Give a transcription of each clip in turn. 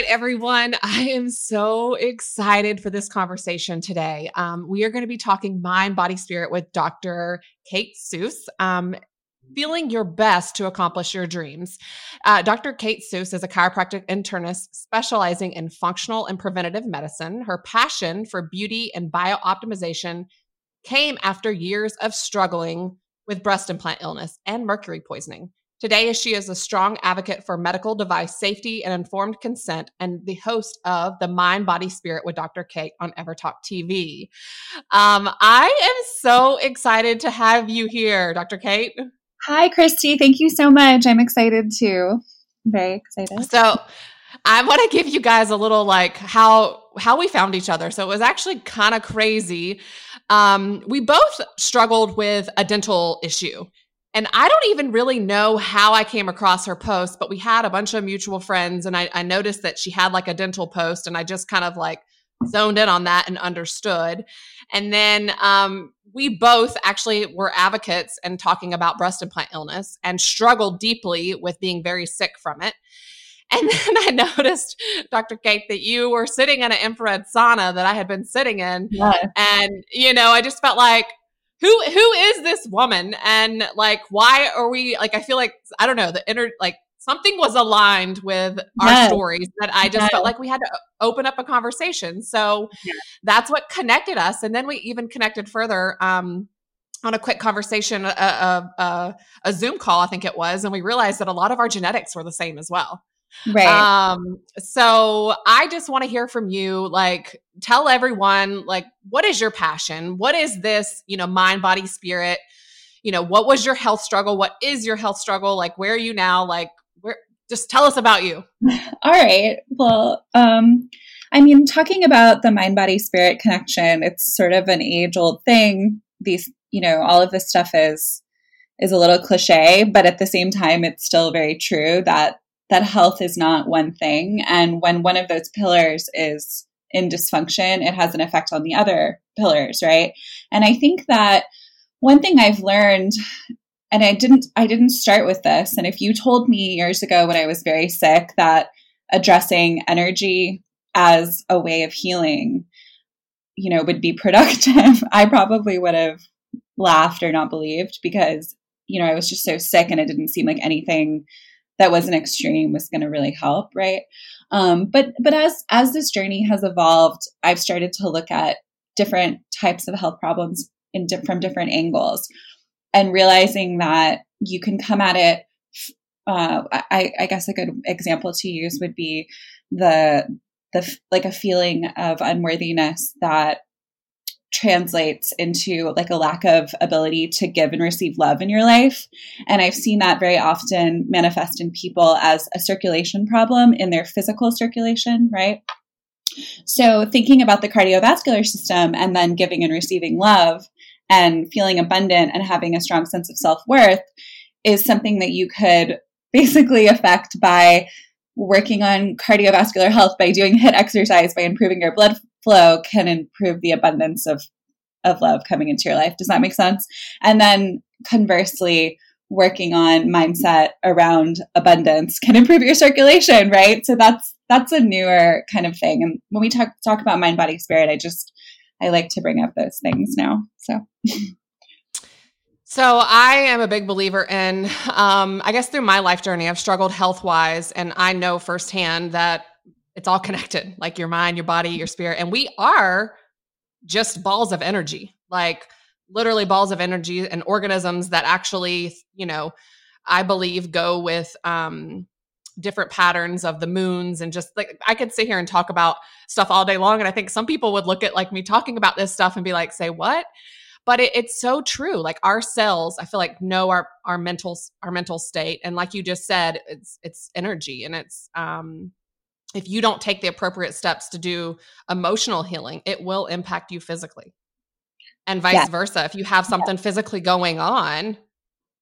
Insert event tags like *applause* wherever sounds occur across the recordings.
Right, everyone. *laughs* I am so excited for this conversation today. Um, we are going to be talking mind, body, spirit with Dr. Kayte Susse. Um, feeling your best to accomplish your dreams. Uh, Dr. Kayte Susse is a chiropractic internist specializing in functional and preventative medicine. Her passion for beauty and biooptimization came after years of struggling with breast implant illness and mercury poisoning. Today, she is a strong advocate for medical device safety and informed consent, and the host of the Mind, Body, Spirit with Dr. Kayte on EverTalk TV. Um, I am so excited to have you here, Dr. Kayte. Hi, Kristy. Thank you so much. I'm excited too. Very excited. So, I want to give you guys a little like how how we found each other. So it was actually kind of crazy. Um, we both struggled with a dental issue. And I don't even really know how I came across her post, but we had a bunch of mutual friends and I, I, noticed that she had like a dental post and I just kind of like zoned in on that and understood. And then um, we both actually were advocates and talking about breast implant illness and struggled deeply with being very sick from it. And *laughs* then I noticed, Dr. Kayte, that you were sitting in an infrared sauna that I had been sitting in. Yeah. And, you know, I just felt like, who who is this woman and like why are we like i feel like i don't know the inner like something was aligned with our yes. stories that i just yes. felt like we had to open up a conversation so yes. that's what connected us and then we even connected further um on a quick conversation a, a, a, a zoom call i think it was and we realized that a lot of our genetics were the same as well Right. Um, so I just want to hear from you. Like, tell everyone, like, what is your passion? What is this, you know, mind, body, spirit? You know, what was your health struggle? What is your health struggle? Like, where are you now? Like, where, just tell us about you. *laughs* All right. Well, um, I mean, talking about the mind, body, spirit connection, it's sort of an age old thing. These, you know, all of this stuff is, is a little cliche, but at the same time, it's still very true that that health is not one thing. And when one of those pillars is in dysfunction, it has an effect on the other pillars, right? And I think that one thing I've learned and I didn't I didn't start with this and if you told me years ago when I was very sick that addressing energy as a way of healing you know would be *laughs* productive, I probably would have laughed or not believed because you know I was just so sick and it didn't seem like anything that was an extreme was going to really help, right? Um, but but as as this journey has evolved, I've started to look at different types of health problems in di- from different angles, and realizing that you can come at it. Uh, I, I guess a good example to use would be the the like a feeling of unworthiness that translates into like a lack of ability to give and receive love in your life. And I've seen that very often manifest in people as a circulation problem in their physical circulation, right? So thinking about the cardiovascular system and then giving and receiving love and feeling abundant and having a strong sense of self worth is something that you could *laughs* basically affect by working on cardiovascular health by doing HIIT exercise by improving your blood flow can improve the abundance of of love coming into your life. Does that make sense? And then conversely, working on mindset around abundance can improve your circulation, right? So that's that's a newer kind of thing. And when we talk talk about mind, body, spirit, I just I like to bring up those things now. So So I am a big believer in um, I guess through my life journey, I've struggled health wise and I know firsthand that it's all connected, like your mind, your body, your spirit. And we are just balls of energy, like literally balls of energy and organisms that actually, you know, I believe go with um, different patterns of the moons and just like I could sit here and talk about stuff all day long. And I think some people would look at like me talking about this stuff and be like, say what? But it, it's so true. Like our cells, I feel like know our our mental our mental state. And like you just said, it's it's energy and it's um if you don't take the appropriate steps to do emotional healing, it will impact you physically. And vice versa. If you have something physically going on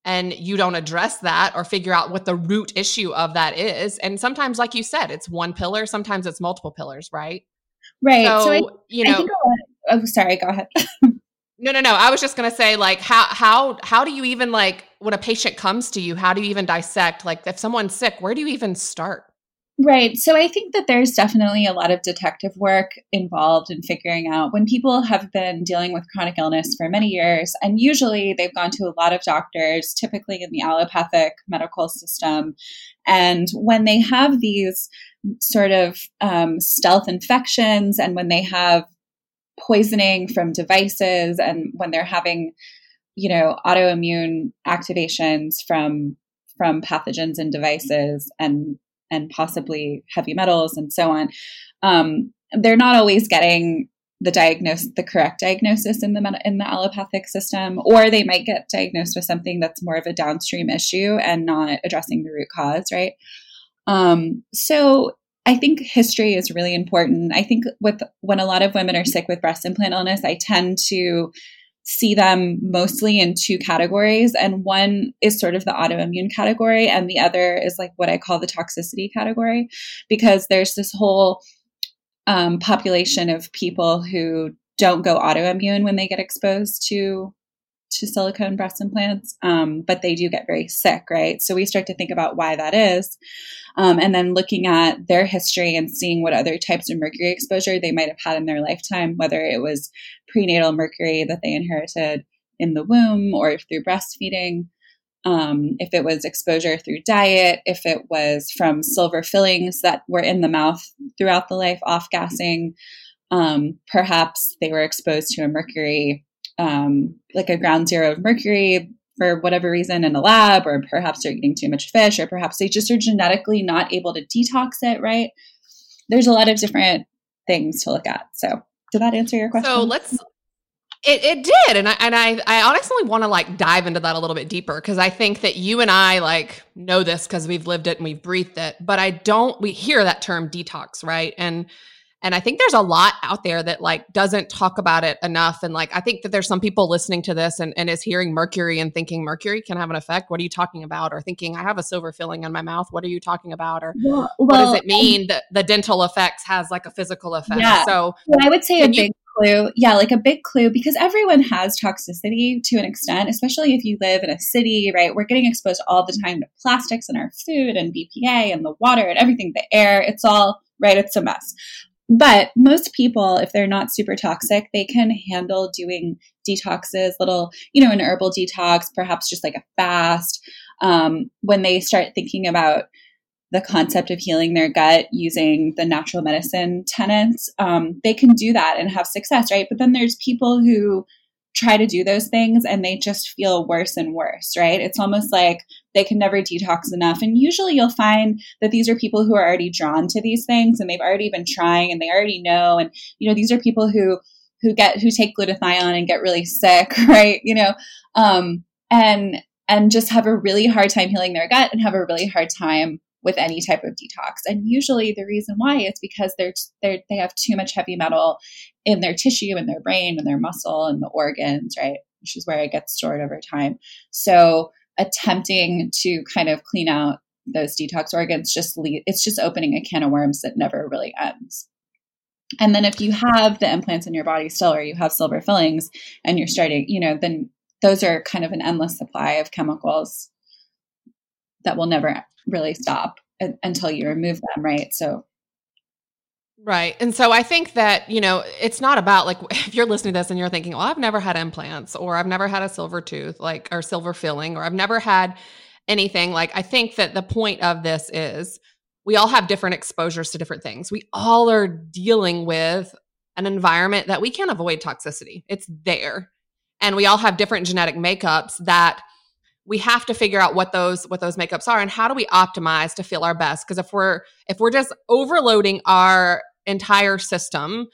and you don't address that or figure out what the root issue of that is, and sometimes, like you said, it's one pillar, sometimes it's multiple pillars, right? Right. So, so I, you know, oh, sorry, go ahead. *laughs* no, no, no. I was just going to say, like, how, how, how do you even like when a patient comes to you, how do you even dissect? Like, if someone's sick, where do you even start? Right. So I think that there's definitely a lot of detective work involved in figuring out when people have been dealing with chronic illness for many years, and usually they've gone to a lot of doctors, typically in the allopathic medical system. And when they have these sort of um, stealth infections and when they have poisoning from devices and when they're having, you know, autoimmune activations from from pathogens and devices and and possibly heavy metals and so on. Um, they're not always getting the diagnosis, the correct diagnosis in the in the allopathic system, or they might get diagnosed with something that's more of a downstream issue and not addressing the root cause, right? Um, so I think history is really important. I think with when a lot of women are sick with breast implant illness, I tend to see them mostly in two categories. And one is sort of the autoimmune category, and the other is like what I call the toxicity category, because there's this whole um, population of people who don't go autoimmune when they get exposed to to silicone breast implants, um, but they do get very sick, right? So we start to think about why that is. Um, and then looking at their history and seeing what other types of mercury exposure they might have had in their lifetime, whether it was prenatal mercury that they inherited in the womb or through breastfeeding, um, if it was exposure through diet, if it was from silver fillings that were in the mouth throughout the life, off gassing. Um, perhaps they were exposed to a mercury um, like a ground zero of mercury for whatever reason in a lab, or perhaps they're eating too much fish, or perhaps they just are genetically not able to detox it, right? There's a lot of different things to look at. So, did that answer your question? So let's. It, it did, and I and I I honestly want to like dive into that a little bit deeper because I think that you and I like know this because we've lived it and we've breathed it, but I don't. We hear that term detox, right? And and I think there's a lot out there that like doesn't talk about it enough. And like I think that there's some people listening to this and, and is hearing mercury and thinking mercury can have an effect. What are you talking about? Or thinking I have a silver filling in my mouth. What are you talking about? Or well, what does it mean that the dental effects has like a physical effect? Yeah. So well, I would say a big clue. Yeah, like a big clue because everyone has toxicity to an extent, especially if you live in a city, right? We're getting exposed all the time to plastics in our food and BPA and the water and everything, the air. It's all right. It's a mess. But most people, if they're not super toxic, they can handle doing detoxes, little, you know, an herbal detox, perhaps just like a fast. Um, when they start thinking about the concept of healing their gut using the natural medicine tenets, um, they can do that and have success, right? But then there's people who try to do those things and they just feel worse and worse, right? It's almost like they can never detox enough. And usually you'll find that these are people who are already drawn to these things and they've already been trying and they already know. And, you know, these are people who, who get, who take glutathione and get really sick, *laughs* right? You know, um, and, and just have a really hard time healing their gut and have a really hard time with any type of detox. And usually the reason why is because they're, they're they have too much heavy metal in their tissue and their brain and their muscle and the organs, right? Which is where it gets stored over time. So attempting to kind of clean out those detox organs just it's just opening a can of worms that never really ends. And then if you have the implants in your body still or you have silver fillings and you're starting, you know, then those are kind of an endless supply of chemicals that will never really stop until you remove them, right? So Right. And so I think that, you know, it's not about like *laughs* if you're listening to this and you're thinking, well, I've never had implants or I've never had a silver tooth, like, or silver filling, or I've never had anything. Like, I think that the point of this is we all have different exposures to different things. We all are dealing with an environment that we can't avoid toxicity, it's there. And we all have different genetic makeups that we have to figure out what those what those makeups are and how do we optimize to feel our best because if we're if we're just overloading our entire system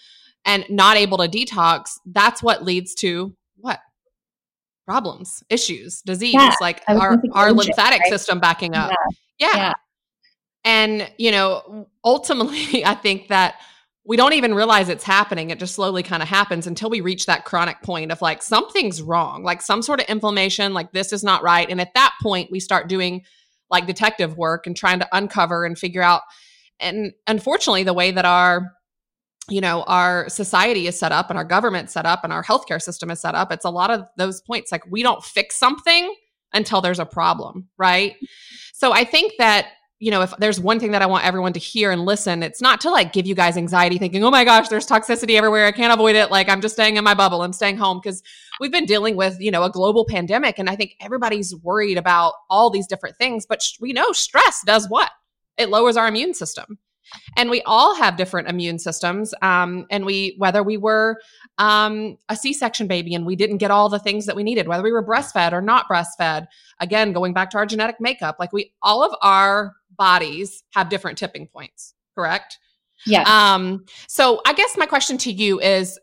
and not able to detox that's what leads to what problems issues disease yeah, like our our lymphatic right? system backing up yeah. yeah. yeah and you know ultimately *laughs* i think that we don't even realize it's happening. It just slowly kind of happens until we reach that chronic point of like something's wrong, like some sort of inflammation, like this is not right. And at that point, we start doing like detective work and trying to uncover and figure out. And unfortunately, the way that our you know our society is set up and our government set up and our healthcare system is set up it's a lot of those points like we don't fix something until there's a problem right so i think that you know, if there's one thing that I want everyone to hear and listen, it's not to like give you guys anxiety thinking, oh my gosh, there's toxicity everywhere. I can't avoid it. Like I'm just staying in my bubble. I'm staying home because we've been dealing with, you know, a global pandemic. And I think everybody's worried about all these different things. But we know stress does what? It lowers our immune system and we all have different immune systems um, and we whether we were um, a c-section baby and we didn't get all the things that we needed whether we were breastfed or not breastfed again going back to our genetic makeup like we all of our bodies have different tipping points correct yeah um so i guess my question to you is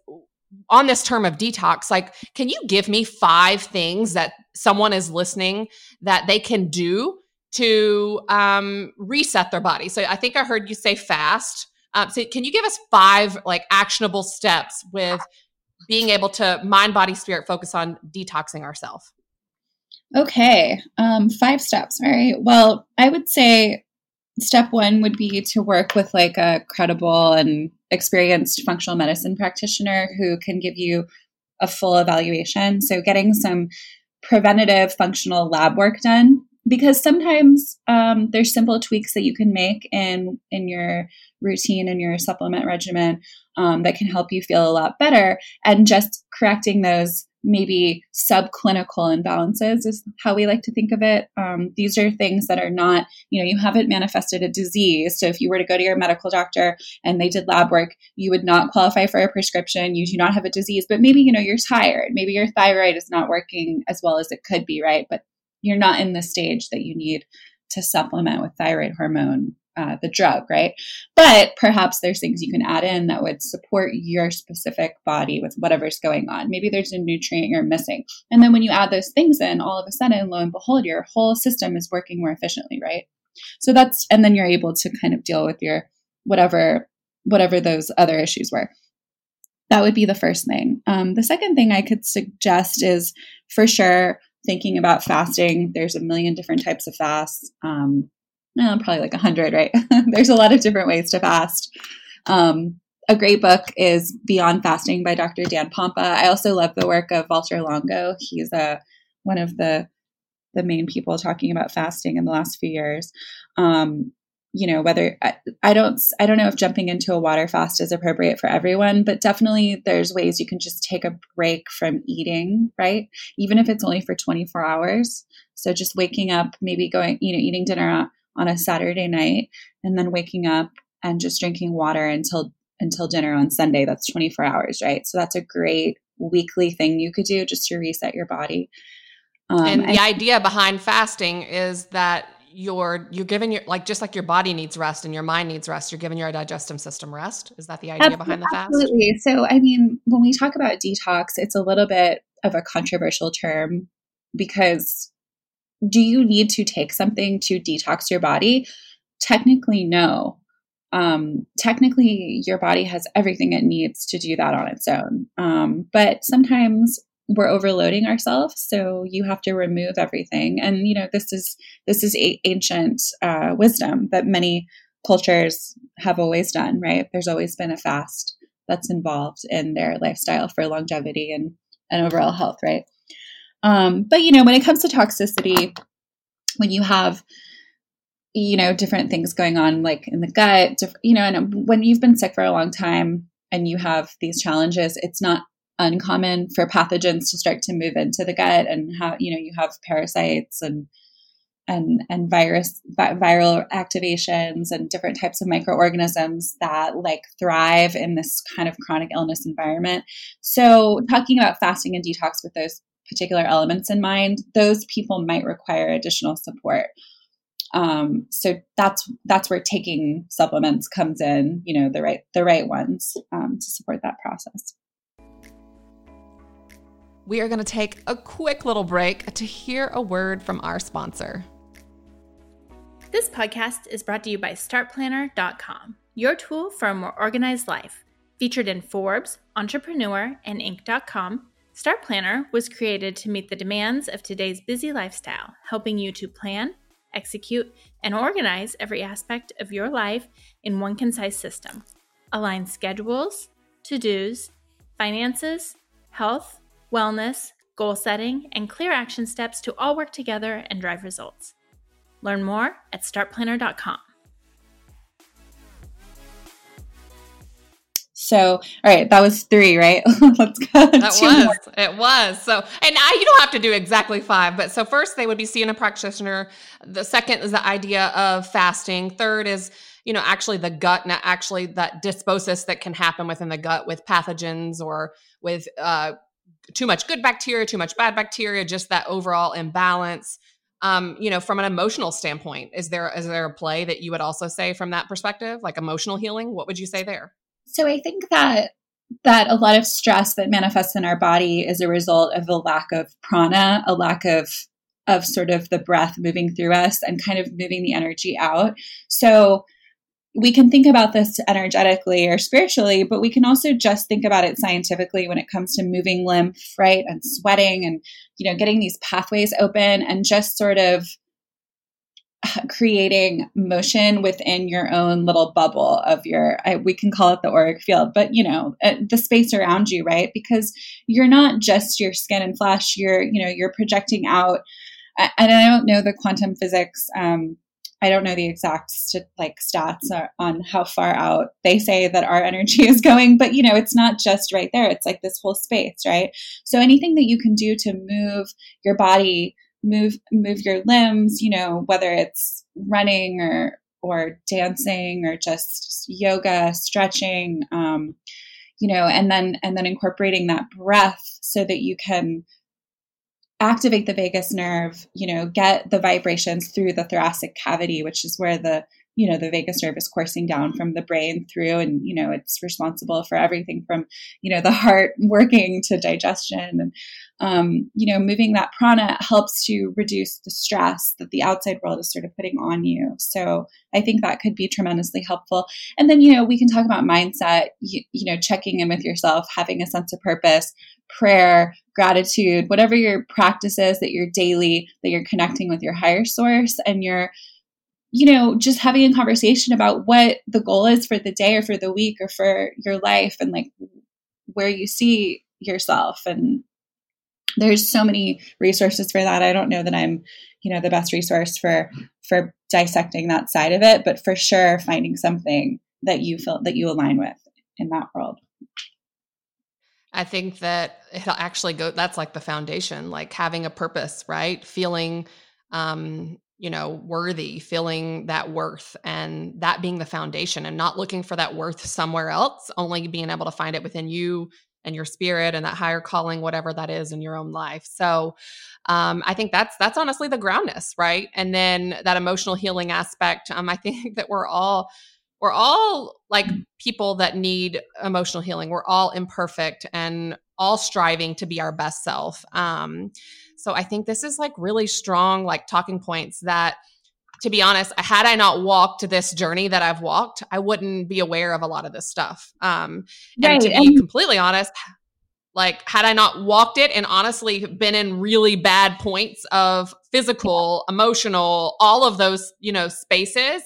on this term of detox like can you give me five things that someone is listening that they can do to um, reset their body. So I think I heard you say fast. Um, so can you give us five like actionable steps with being able to mind, body, spirit focus on detoxing ourselves? Okay, um, five steps. All right. Well, I would say step one would be to work with like a credible and experienced functional medicine practitioner who can give you a full evaluation. So getting some preventative functional lab work done because sometimes um, there's simple tweaks that you can make in in your routine and your supplement regimen um, that can help you feel a lot better and just correcting those maybe subclinical imbalances is how we like to think of it. Um, these are things that are not you know you haven't manifested a disease. So if you were to go to your medical doctor and they did lab work you would not qualify for a prescription. You do not have a disease but maybe you know you're tired. Maybe your thyroid is not working as well as it could be right? But you're not in the stage that you need to supplement with thyroid hormone uh, the drug, right? But perhaps there's things you can add in that would support your specific body with whatever's going on. Maybe there's a nutrient you're missing. And then when you add those things in, all of a sudden, lo and behold, your whole system is working more efficiently, right? So that's, and then you're able to kind of deal with your whatever, whatever those other issues were. That would be the first thing. Um, the second thing I could suggest is for sure thinking about fasting, there's a million different types of fasts. Um, well, probably like a hundred, right? *laughs* there's a lot of different ways to fast. Um, a great book is Beyond Fasting by Dr. Dan Pompa. I also love the work of Valter Longo. He's a uh, one of the the main people talking about fasting in the last few years. Um, you know whether I, I, don't i don't know if jumping into a water fast is appropriate for everyone but definitely there's ways you can just take a break from eating right even if it's only for 24 hours so just waking up maybe going you know eating dinner on a saturday night and then waking up and just drinking water until until dinner on sunday. That's 24 hours right? So that's a great weekly thing you could do just to reset your body. Um, and the idea behind fasting is that you're you're giving your like just like your body needs rest and your mind needs rest you're giving your digestive system rest. Is that the idea absolutely, behind the fast? absolutely. So i mean when we talk about detox it's a little bit of a controversial term because do you need to take something to detox your body? Technically no. Um, technically your body has everything it needs to do that on its own. Um, but sometimes we're overloading ourselves so you have to remove everything. And you know this is this is a- ancient uh, wisdom that many cultures have always done right? There's always been a fast that's involved in their lifestyle for longevity and and overall health right um, but you know when it comes to toxicity when you have you know different things going on like in the gut you know and when you've been sick for a long time and you have these challenges it's not uncommon for pathogens to start to move into the gut and how you know you have parasites and and and virus viral activations and different types of microorganisms that like thrive in this kind of chronic illness environment. So talking about fasting and detox with those particular elements in mind those people might require additional support um, so that's that's where taking supplements comes in you know the right the right ones um, to support that process we are going to take a quick little break to hear a word from our sponsor. This podcast is brought to you by StartPlanner.com, your tool for a more organized life. Featured in Forbes, Entrepreneur, and Inc.com, Start Planner was created to meet the demands of today's busy lifestyle, helping you to plan, execute, and organize every aspect of your life in one concise system. Align schedules, to dos, finances, health, wellness, goal setting, and clear action steps to all work together and drive results. Learn more at startplanner.com. So, all right, that was three, right? *laughs* Let's go. That *laughs* was. More. It was. So, and I, you don't have to do exactly five, but so first they would be seeing a practitioner. The second is the idea of fasting. Third is, you know, actually the gut, not actually that dysbiosis that can happen within the gut with pathogens or with uh, too much good bacteria, too much bad bacteria, just that overall imbalance. Um, you know, from an emotional standpoint, is there is there a play that you would also say from that perspective, like emotional healing? What would you say there? So I think that that a lot of stress that manifests in our body is a result of a lack of prana, a lack of of sort of the breath moving through us and kind of moving the energy out. So we can think about this energetically or spiritually, but we can also just think about it scientifically when it comes to moving lymph, right? And sweating and, you know, getting these pathways open and just sort of *laughs* creating motion within your own little bubble of your I, we can call it the auric field but you know uh, the space around you right? Because you're not just your skin and flesh you're you know you're projecting out and i don't know the quantum physics um, i don't know the exact st- like stats on how far out they say that our *laughs* energy is going but you know it's not just right there it's like this whole space right? So anything that you can do to move your body move move your limbs you know whether it's running or or dancing or just yoga stretching um, you know and then and then incorporating that breath so that you can activate the vagus nerve you know get the vibrations through the thoracic cavity which is where the you know the vagus nerve is coursing down from the brain through. And you know it's responsible for everything from you know the heart *laughs* working to digestion and um, you know moving that prana helps to reduce the stress that the outside world is sort of putting on you so i think that could be tremendously helpful and then you know we can talk about mindset you, you know checking in with yourself having a sense of purpose prayer gratitude whatever your practice is that you're daily that you're connecting with your higher source and you're you know, just having a conversation about what the goal is for the day or for the week or for your life and like where you see yourself. And there's so many resources for that. I don't know that I'm, you know, the best resource for for dissecting that side of it, but for sure finding something that you feel that you align with in that world. I think that it'll actually go that's like the foundation, like having a purpose, right? Feeling um you know, worthy, feeling that worth and that being the foundation and not looking for that worth somewhere else, only being able to find it within you and your spirit and that higher calling, whatever that is in your own life. So um, I think that's that's honestly the groundness, right? And then that emotional healing aspect. Um, I *laughs* think that we're all we're all like people that need emotional healing. We're all imperfect and all striving to be our best self. Um, so I think this is like really strong, like talking points that, to be honest, had I not walked this journey that I've walked, I wouldn't be aware of a lot of this stuff. Um, and right. to be and- completely honest, like had I not walked it and honestly been in really bad points of physical, emotional, all of those, you know, spaces,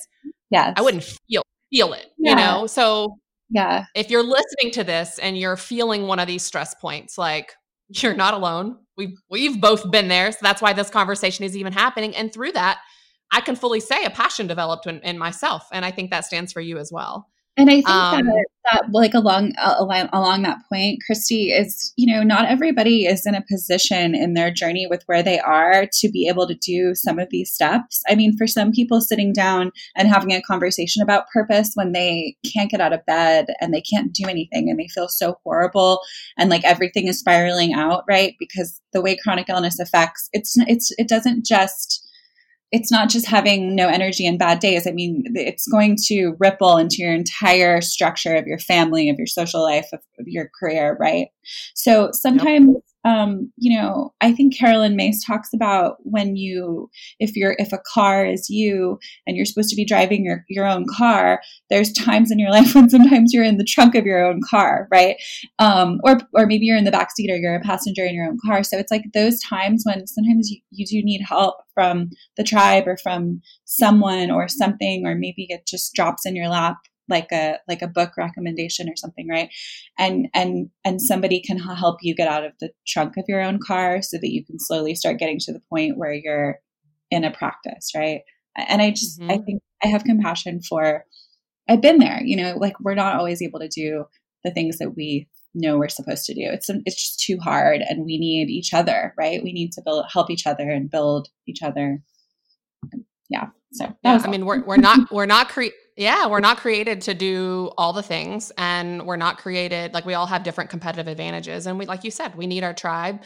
yeah, I wouldn't feel feel it, yeah. you know. So yeah. If you're listening to this and you're feeling one of these stress points, like you're not alone. We've we've both been there. So that's why this conversation is even happening. And through that, I can fully say a passion developed in, in myself. And I think that stands for you as well. And I think um, that, that, like along uh, along that point, Kristy is you know not everybody is in a position in their journey with where they are to be able to do some of these steps. I mean, for some people, sitting down and having a conversation about purpose when they can't get out of bed and they can't do anything and they feel so horrible and like everything is spiraling out, right? Because the way chronic illness affects it's it's it doesn't just it's not just having no energy and bad days. I mean, it's going to ripple into your entire structure of your family, of your social life, of, of your career, right? So sometimes yep um, you know, I think Caroline Myss talks about when you, if you're, if a car is you and you're supposed to be driving your, your own car, there's times in your *laughs* life when sometimes you're in the trunk of your own car, right? Um, or, or maybe you're in the back seat or you're a passenger in your own car. So it's like those times when sometimes you, you do need help from the tribe or from someone or something, or maybe it just drops in your lap like a like a book recommendation or something right and and and somebody can help you get out of the trunk of your own car so that you can slowly start getting to the point where you're in a practice right And I just, mm-hmm. I think I have compassion for, I've been there, you know, like we're not always able to do the things that we know we're supposed to do. It's it's just too hard, and we need each other, right? We need to build help each other and build each other. Yeah. So yeah, I mean, we're we're not we're not cre- yeah we're not created to do all the things, and we're not created like we all have different competitive advantages, and we like you said we need our tribe.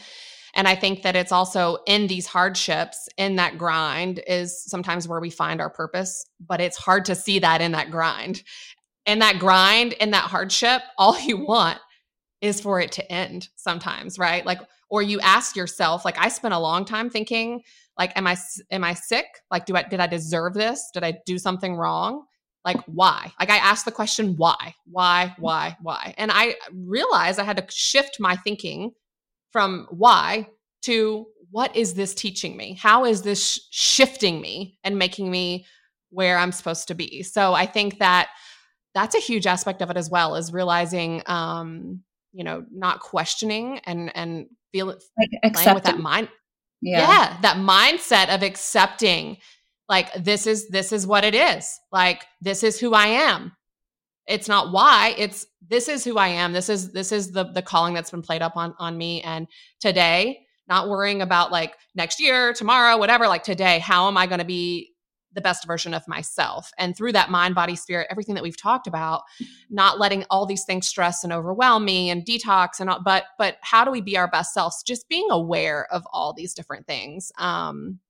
And I think that it's also in these hardships, in that grind, is sometimes where we find our purpose. But it's hard to see that in that grind. In that grind, in that hardship, *laughs* all you want is for it to end sometimes, right? Like, or you ask yourself, like, I spent a long time thinking, like, am I am I sick? Like, do I did I deserve this? Did I do something wrong? Like, why? Like, I asked the question, why, why, why, why, and I realized I had to shift my thinking from why to what is this teaching me? How is this shifting me and making me where I'm supposed to be? So I think that that's a huge aspect of it as well is realizing um you know not questioning and and feel like playing with that mind yeah. yeah that mindset of accepting like this is this is what it is like this is who i am it's not why it's this is who i am this is this is the the calling that's been played up on on me and today not worrying about like next year tomorrow whatever like today how am i going to be the best version of myself. And through that mind, body, spirit, everything that we've talked about, not letting all these things stress and overwhelm me and detox and all, but but how do we be our best selves? Just being aware of all these different things. Um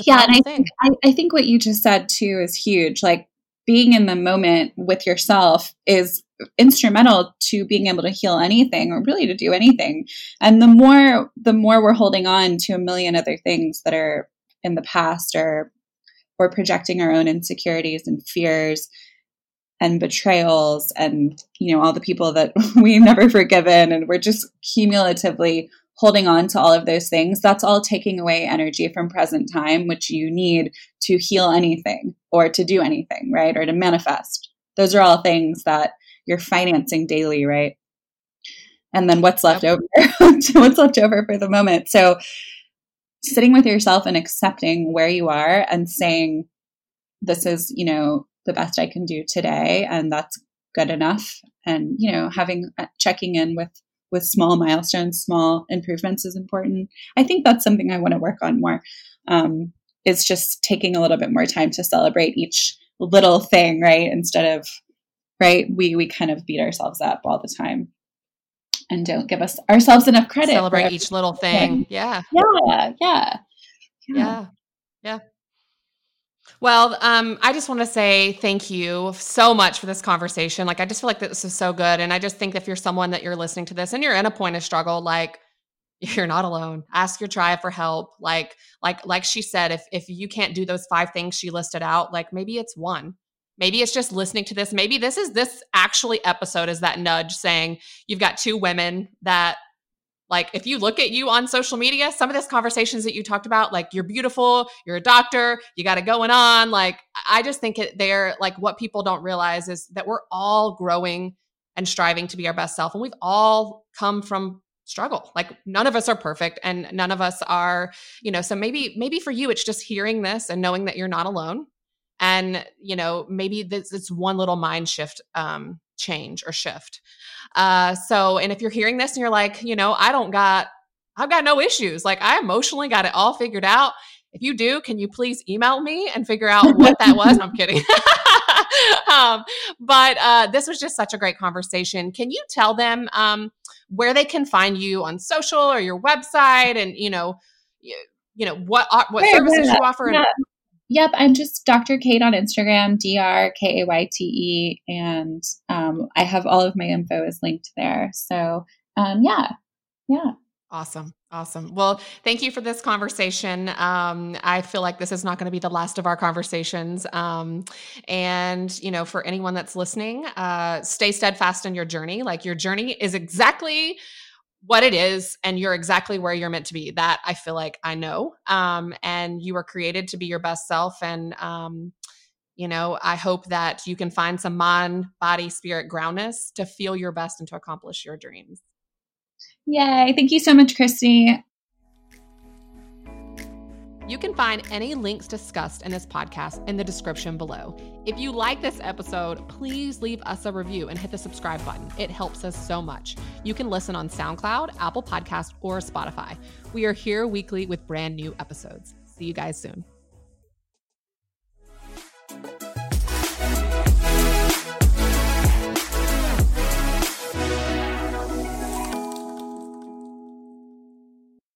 yeah, and I think I, I think what you just said too is huge. Like being in the moment with yourself is instrumental to being able to heal anything or really to do anything and the more the more we're holding on to a million other things that are in the past or we're projecting our own insecurities and fears and betrayals and you know all the people that *laughs* we've never forgiven and we're just cumulatively holding on to all of those things that's all taking away energy from present time which you need to heal anything or to do anything right or to manifest. Those are all things that you're financing daily right? And then what's left over *laughs* what's left over for the moment. So sitting with yourself and accepting where you are and saying, this is, you know, the best I can do today, and that's good enough. And, you know, having uh, checking in with with small milestones, small improvements is important. I think that's something I want to work on more. Um, is just taking a little bit more time to celebrate each little thing, right? Instead of right, we we kind of beat ourselves up all the time and don't give us ourselves enough credit. Celebrate each little thing. Yeah. Yeah. Yeah. Yeah. Yeah. Well, um, I just want to say thank you so much for this conversation. Like, I just feel like this is so good. And I just think if you're someone that you're listening to this and you're in a point of struggle, like, *laughs* you're not alone. Ask your tribe for help. Like, like, like she said, if if you can't do those five things she listed out, like maybe it's one. Maybe it's just listening to this. Maybe this is this actually episode is that nudge saying you've got two women that like if you look at you on social media, some of these conversations that you talked about, like you're beautiful, you're a doctor, you got it going on. Like I just think it, they're like what people don't realize is that we're all growing and striving to be our best self, and we've all come from struggle. Like none of us are perfect, and none of us are, you know. So maybe maybe for you, it's just hearing this and knowing that you're not alone and you know maybe this it's one little mind shift um, change or shift. Uh, so and if you're hearing this and you're like you know i don't got i've got no issues. Like i emotionally got it all figured out. If you do can you please email me and figure out what that was? I'm kidding. *laughs* *laughs* Um, but uh, this was just such a great conversation. Can you tell them um, where they can find you on social or your website and you know you, you know what uh, what services you offer. Yep, I'm just Dr. Kayte on Instagram, D R K A Y T E, and um, I have all of my info is linked there. So, um, yeah, yeah. Awesome. Awesome. Well, thank you for this conversation. Um, I feel like this is not going to be the last of our conversations. Um, and, you know, for anyone that's listening, uh, stay steadfast in your journey. Like your journey is exactly what it is and you're exactly where you're meant to be. That i feel like i know um, and you were created to be your best self and um, you know i hope that you can find some mind body spirit groundness to feel your best and to accomplish your dreams. Yay thank you so much kristy you can find any links discussed in this podcast in the description below. If you like this episode, please leave us a review and hit the subscribe button. It helps us so much. You can listen on SoundCloud, Apple Podcast, or Spotify. We are here weekly with brand new episodes. See you guys soon.